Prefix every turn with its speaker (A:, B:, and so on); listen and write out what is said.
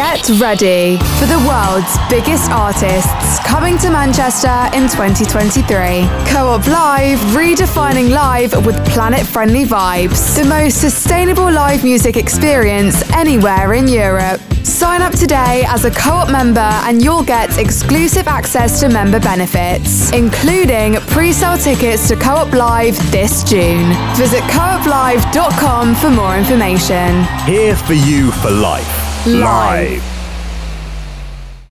A: Get ready for the world's biggest artists coming to Manchester in 2023. Co op Live, redefining live with planet friendly vibes. The most sustainable live music experience anywhere in Europe. Sign up today as a co op member and you'll get exclusive access to member benefits, including pre sale tickets to Co op Live this June. Visit cooplive.com for more information.
B: Here for you for life.
A: Live.